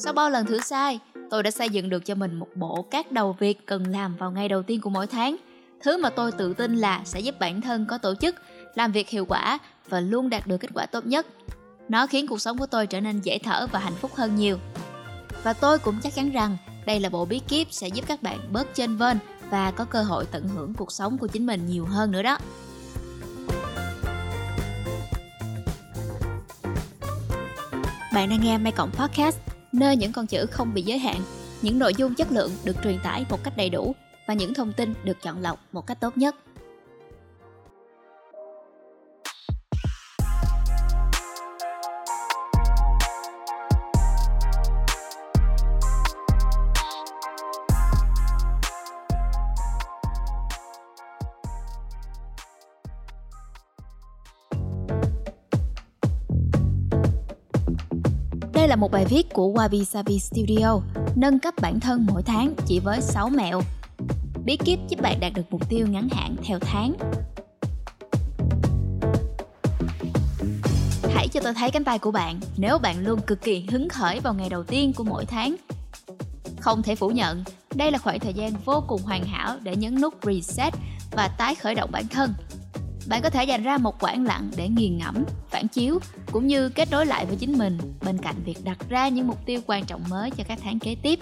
Sau bao lần thử sai, tôi đã xây dựng được cho mình một bộ các đầu việc cần làm vào ngày đầu tiên của mỗi tháng. Thứ mà tôi tự tin là sẽ giúp bản thân có tổ chức, làm việc hiệu quả và luôn đạt được kết quả tốt nhất. Nó khiến cuộc sống của tôi trở nên dễ thở và hạnh phúc hơn nhiều. Và tôi cũng chắc chắn rằng đây là bộ bí kíp sẽ giúp các bạn bớt chênh vênh và có cơ hội tận hưởng cuộc sống của chính mình nhiều hơn nữa đó. Bạn đang nghe Mai Cộng Podcast, nơi những con chữ không bị giới hạn, những nội dung chất lượng được truyền tải một cách đầy đủ và những thông tin được chọn lọc một cách tốt nhất. Đây là một bài viết của Wabi Sabi Studio, nâng cấp bản thân mỗi tháng chỉ với 6 mẹo. Bí kíp giúp bạn đạt được mục tiêu ngắn hạn theo tháng. Hãy cho tôi thấy cánh tay của bạn nếu bạn luôn cực kỳ hứng khởi vào ngày đầu tiên của mỗi tháng. Không thể phủ nhận, đây là khoảng thời gian vô cùng hoàn hảo để nhấn nút reset và tái khởi động bản thân bạn có thể dành ra một khoảng lặng để nghiền ngẫm, phản chiếu, cũng như kết nối lại với chính mình, bên cạnh việc đặt ra những mục tiêu quan trọng mới cho các tháng kế tiếp.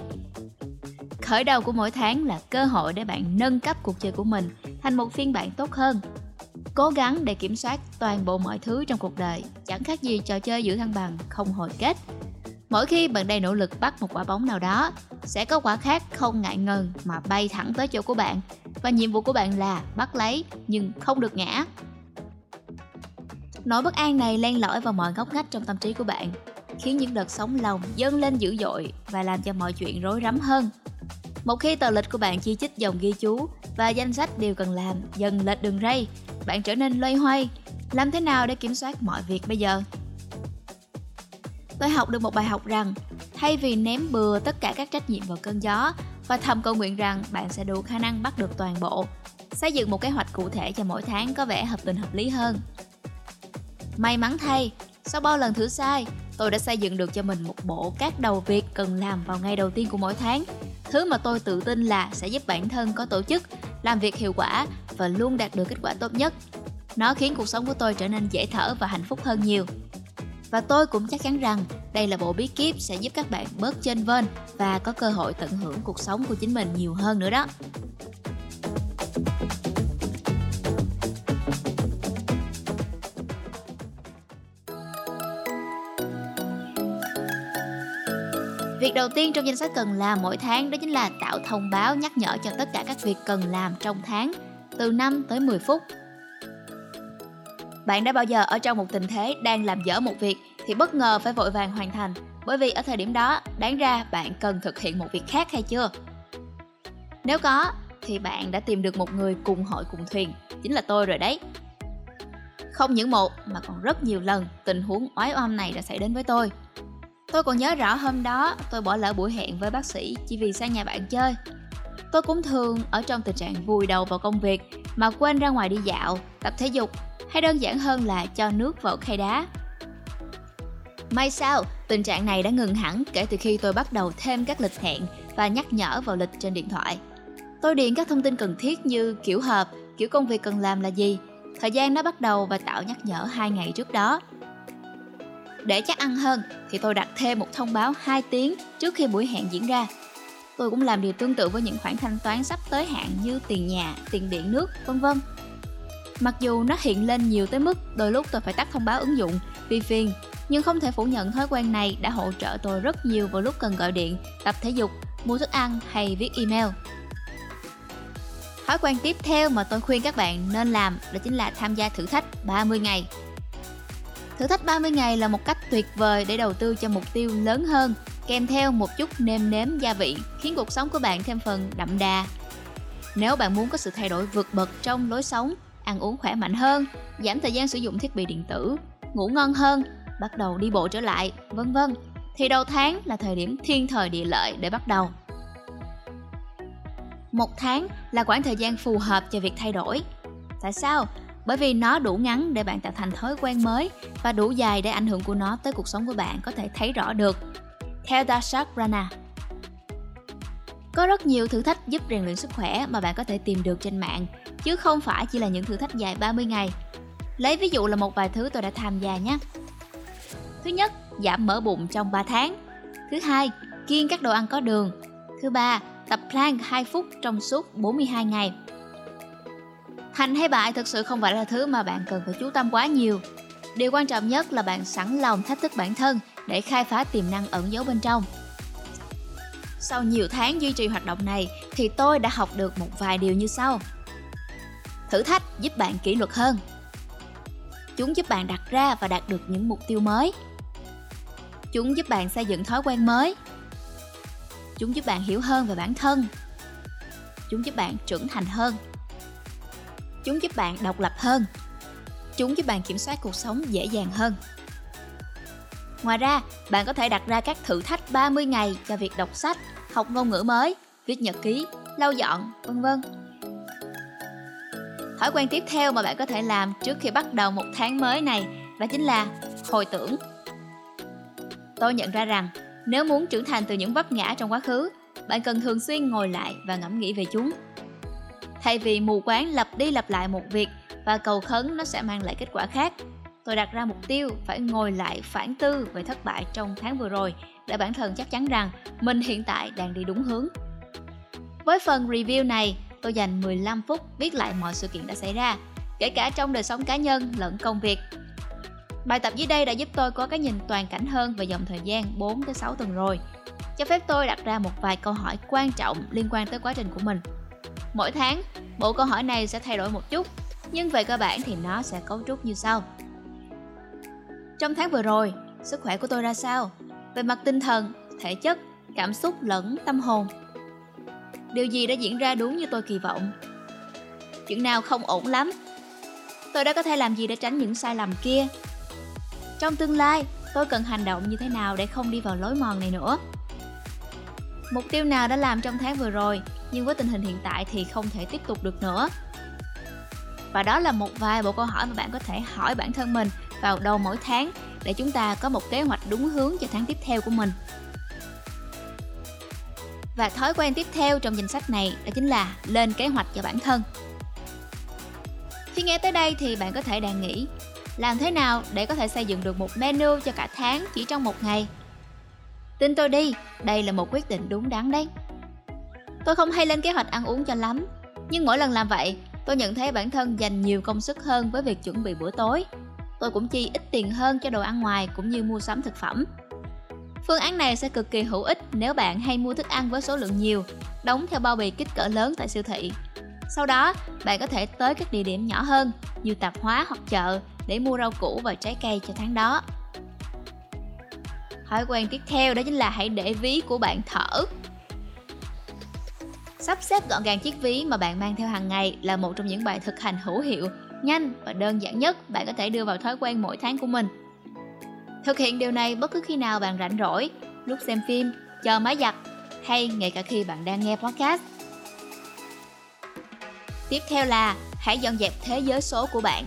Khởi đầu của mỗi tháng là cơ hội để bạn nâng cấp cuộc chơi của mình thành một phiên bản tốt hơn. Cố gắng để kiểm soát toàn bộ mọi thứ trong cuộc đời, chẳng khác gì trò chơi giữ thăng bằng không hồi kết. Mỗi khi bạn đầy nỗ lực bắt một quả bóng nào đó, sẽ có quả khác không ngại ngần mà bay thẳng tới chỗ của bạn và nhiệm vụ của bạn là bắt lấy nhưng không được ngã. Nỗi bất an này len lỏi vào mọi góc ngách trong tâm trí của bạn, khiến những đợt sóng lòng dâng lên dữ dội và làm cho mọi chuyện rối rắm hơn. Một khi tờ lịch của bạn chi chích dòng ghi chú và danh sách điều cần làm dần lệch đường ray, bạn trở nên loay hoay. Làm thế nào để kiểm soát mọi việc bây giờ? Tôi học được một bài học rằng thay vì ném bừa tất cả các trách nhiệm vào cơn gió và thầm cầu nguyện rằng bạn sẽ đủ khả năng bắt được toàn bộ, xây dựng một kế hoạch cụ thể cho mỗi tháng có vẻ hợp tình hợp lý hơn. May mắn thay, sau bao lần thử sai, tôi đã xây dựng được cho mình một bộ các đầu việc cần làm vào ngày đầu tiên của mỗi tháng. Thứ mà tôi tự tin là sẽ giúp bản thân có tổ chức, làm việc hiệu quả và luôn đạt được kết quả tốt nhất. Nó khiến cuộc sống của tôi trở nên dễ thở và hạnh phúc hơn nhiều. Và tôi cũng chắc chắn rằng đây là bộ bí kíp sẽ giúp các bạn bớt chênh vênh và có cơ hội tận hưởng cuộc sống của chính mình nhiều hơn nữa đó. Việc đầu tiên trong danh sách cần làm mỗi tháng đó chính là tạo thông báo nhắc nhở cho tất cả các việc cần làm trong tháng, từ 5 tới 10 phút bạn đã bao giờ ở trong một tình thế đang làm dở một việc thì bất ngờ phải vội vàng hoàn thành bởi vì ở thời điểm đó đáng ra bạn cần thực hiện một việc khác hay chưa? Nếu có thì bạn đã tìm được một người cùng hội cùng thuyền, chính là tôi rồi đấy. Không những một mà còn rất nhiều lần tình huống oái oăm này đã xảy đến với tôi. Tôi còn nhớ rõ hôm đó tôi bỏ lỡ buổi hẹn với bác sĩ chỉ vì sang nhà bạn chơi. Tôi cũng thường ở trong tình trạng vùi đầu vào công việc mà quên ra ngoài đi dạo, tập thể dục hay đơn giản hơn là cho nước vào khay đá. May sao, tình trạng này đã ngừng hẳn kể từ khi tôi bắt đầu thêm các lịch hẹn và nhắc nhở vào lịch trên điện thoại. Tôi điền các thông tin cần thiết như kiểu họp, kiểu công việc cần làm là gì, thời gian nó bắt đầu và tạo nhắc nhở hai ngày trước đó. Để chắc ăn hơn thì tôi đặt thêm một thông báo 2 tiếng trước khi buổi hẹn diễn ra. Tôi cũng làm điều tương tự với những khoản thanh toán sắp tới hạn như tiền nhà, tiền điện nước, vân vân. Mặc dù nó hiện lên nhiều tới mức đôi lúc tôi phải tắt thông báo ứng dụng vì phiền, nhưng không thể phủ nhận thói quen này đã hỗ trợ tôi rất nhiều vào lúc cần gọi điện, tập thể dục, mua thức ăn hay viết email. Thói quen tiếp theo mà tôi khuyên các bạn nên làm đó chính là tham gia thử thách 30 ngày. Thử thách 30 ngày là một cách tuyệt vời để đầu tư cho mục tiêu lớn hơn, kèm theo một chút nêm nếm gia vị, khiến cuộc sống của bạn thêm phần đậm đà. Nếu bạn muốn có sự thay đổi vượt bậc trong lối sống, ăn uống khỏe mạnh hơn, giảm thời gian sử dụng thiết bị điện tử, ngủ ngon hơn, bắt đầu đi bộ trở lại, vân vân, thì đầu tháng là thời điểm thiên thời địa lợi để bắt đầu. Một tháng là khoảng thời gian phù hợp cho việc thay đổi. Tại sao? Bởi vì nó đủ ngắn để bạn tạo thành thói quen mới và đủ dài để ảnh hưởng của nó tới cuộc sống của bạn có thể thấy rõ được. theo Darshak Rana. Có rất nhiều thử thách giúp rèn luyện sức khỏe mà bạn có thể tìm được trên mạng, chứ không phải chỉ là những thử thách dài 30 ngày. Lấy ví dụ là một vài thứ tôi đã tham gia nhé. Thứ nhất, giảm mỡ bụng trong 3 tháng. Thứ hai, kiêng các đồ ăn có đường. Thứ ba, tập plank 2 phút trong suốt 42 ngày. Thành hay bại thực sự không phải là thứ mà bạn cần phải chú tâm quá nhiều. Điều quan trọng nhất là bạn sẵn lòng thách thức bản thân để khai phá tiềm năng ẩn giấu bên trong. Sau nhiều tháng duy trì hoạt động này thì tôi đã học được một vài điều như sau. Thử thách giúp bạn kỷ luật hơn. Chúng giúp bạn đặt ra và đạt được những mục tiêu mới. Chúng giúp bạn xây dựng thói quen mới. Chúng giúp bạn hiểu hơn về bản thân. Chúng giúp bạn trưởng thành hơn. Chúng giúp bạn độc lập hơn. Chúng giúp bạn kiểm soát cuộc sống dễ dàng hơn. Ngoài ra, bạn có thể đặt ra các thử thách 30 ngày cho việc đọc sách, học ngôn ngữ mới, viết nhật ký, lau dọn, vân vân. Thói quen tiếp theo mà bạn có thể làm trước khi bắt đầu một tháng mới này đó chính là hồi tưởng. Tôi nhận ra rằng nếu muốn trưởng thành từ những vấp ngã trong quá khứ, bạn cần thường xuyên ngồi lại và ngẫm nghĩ về chúng. Thay vì mù quáng lặp đi lặp lại một việc và cầu khấn nó sẽ mang lại kết quả khác, tôi đặt ra mục tiêu phải ngồi lại phản tư về thất bại trong tháng vừa rồi để bản thân chắc chắn rằng mình hiện tại đang đi đúng hướng. Với phần review này, tôi dành 15 phút viết lại mọi sự kiện đã xảy ra, kể cả trong đời sống cá nhân lẫn công việc. Bài tập dưới đây đã giúp tôi có cái nhìn toàn cảnh hơn về dòng thời gian 4 tới 6 tuần rồi. Cho phép tôi đặt ra một vài câu hỏi quan trọng liên quan tới quá trình của mình. Mỗi tháng, bộ câu hỏi này sẽ thay đổi một chút, nhưng về cơ bản thì nó sẽ cấu trúc như sau. Trong tháng vừa rồi, sức khỏe của tôi ra sao? Về mặt tinh thần, thể chất, cảm xúc lẫn tâm hồn. Điều gì đã diễn ra đúng như tôi kỳ vọng? Chuyện nào không ổn lắm? Tôi đã có thể làm gì để tránh những sai lầm kia? Trong tương lai, tôi cần hành động như thế nào để không đi vào lối mòn này nữa? Mục tiêu nào đã làm trong tháng vừa rồi, nhưng với tình hình hiện tại thì không thể tiếp tục được nữa. Và đó là một vài bộ câu hỏi mà bạn có thể hỏi bản thân mình vào đầu mỗi tháng để chúng ta có một kế hoạch đúng hướng cho tháng tiếp theo của mình. Và thói quen tiếp theo trong danh sách này đó chính là lên kế hoạch cho bản thân. Khi nghe tới đây thì bạn có thể đang nghĩ làm thế nào để có thể xây dựng được một menu cho cả tháng chỉ trong một ngày? Tin tôi đi, đây là một quyết định đúng đắn đấy. Tôi không hay lên kế hoạch ăn uống cho lắm, nhưng mỗi lần làm vậy, tôi nhận thấy bản thân dành nhiều công sức hơn với việc chuẩn bị bữa tối tôi cũng chi ít tiền hơn cho đồ ăn ngoài cũng như mua sắm thực phẩm. Phương án này sẽ cực kỳ hữu ích nếu bạn hay mua thức ăn với số lượng nhiều, đóng theo bao bì kích cỡ lớn tại siêu thị. Sau đó, bạn có thể tới các địa điểm nhỏ hơn như tạp hóa hoặc chợ để mua rau củ và trái cây cho tháng đó. Thói quen tiếp theo đó chính là hãy để ví của bạn thở. Sắp xếp gọn gàng chiếc ví mà bạn mang theo hàng ngày là một trong những bài thực hành hữu hiệu nhanh và đơn giản nhất bạn có thể đưa vào thói quen mỗi tháng của mình. Thực hiện điều này bất cứ khi nào bạn rảnh rỗi, lúc xem phim, chờ máy giặt hay ngay cả khi bạn đang nghe podcast. Tiếp theo là hãy dọn dẹp thế giới số của bạn.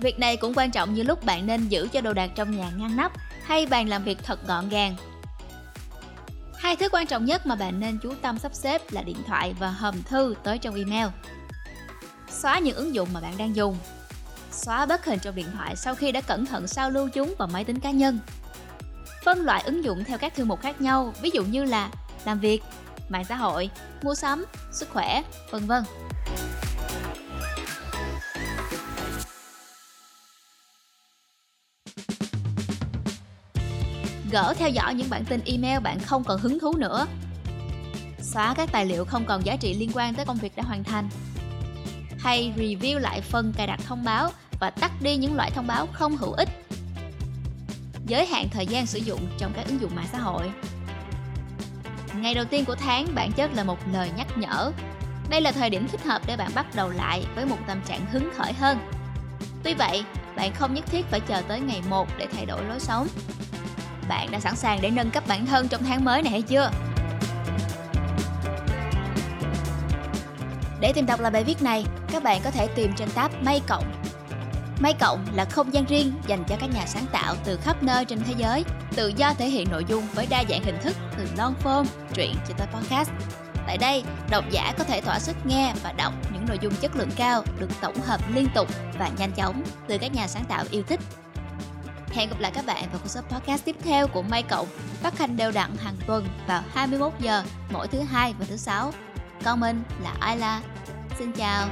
Việc này cũng quan trọng như lúc bạn nên giữ cho đồ đạc trong nhà ngăn nắp hay bàn làm việc thật gọn gàng. Hai thứ quan trọng nhất mà bạn nên chú tâm sắp xếp là điện thoại và hòm thư tới trong email. Xóa những ứng dụng mà bạn đang dùng. Xóa bất hình trong điện thoại sau khi đã cẩn thận sao lưu chúng vào máy tính cá nhân. Phân loại ứng dụng theo các thư mục khác nhau, ví dụ như là làm việc, mạng xã hội, mua sắm, sức khỏe, vân vân. Gỡ theo dõi những bản tin email bạn không còn hứng thú nữa xóa các tài liệu không còn giá trị liên quan tới công việc đã hoàn thành hay review lại phần cài đặt thông báo và tắt đi những loại thông báo không hữu ích. Giới hạn thời gian sử dụng trong các ứng dụng mạng xã hội. Ngày đầu tiên của tháng bản chất là một lời nhắc nhở. Đây là thời điểm thích hợp để bạn bắt đầu lại với một tâm trạng hứng khởi hơn. Tuy vậy, bạn không nhất thiết phải chờ tới ngày 1 để thay đổi lối sống. Bạn đã sẵn sàng để nâng cấp bản thân trong tháng mới này hay chưa? Để tìm đọc lại bài viết này, các bạn có thể tìm trên tab May Cộng. May Cộng là không gian riêng dành cho các nhà sáng tạo từ khắp nơi trên thế giới, tự do thể hiện nội dung với đa dạng hình thức từ long form, truyện cho tới podcast. Tại đây, độc giả có thể thỏa sức nghe và đọc những nội dung chất lượng cao được tổng hợp liên tục và nhanh chóng từ các nhà sáng tạo yêu thích. Hẹn gặp lại các bạn vào số podcast tiếp theo của May Cộng, phát hành đều đặn hàng tuần vào 21 giờ mỗi thứ hai và thứ sáu. Còn mình là Ayla. Xin chào.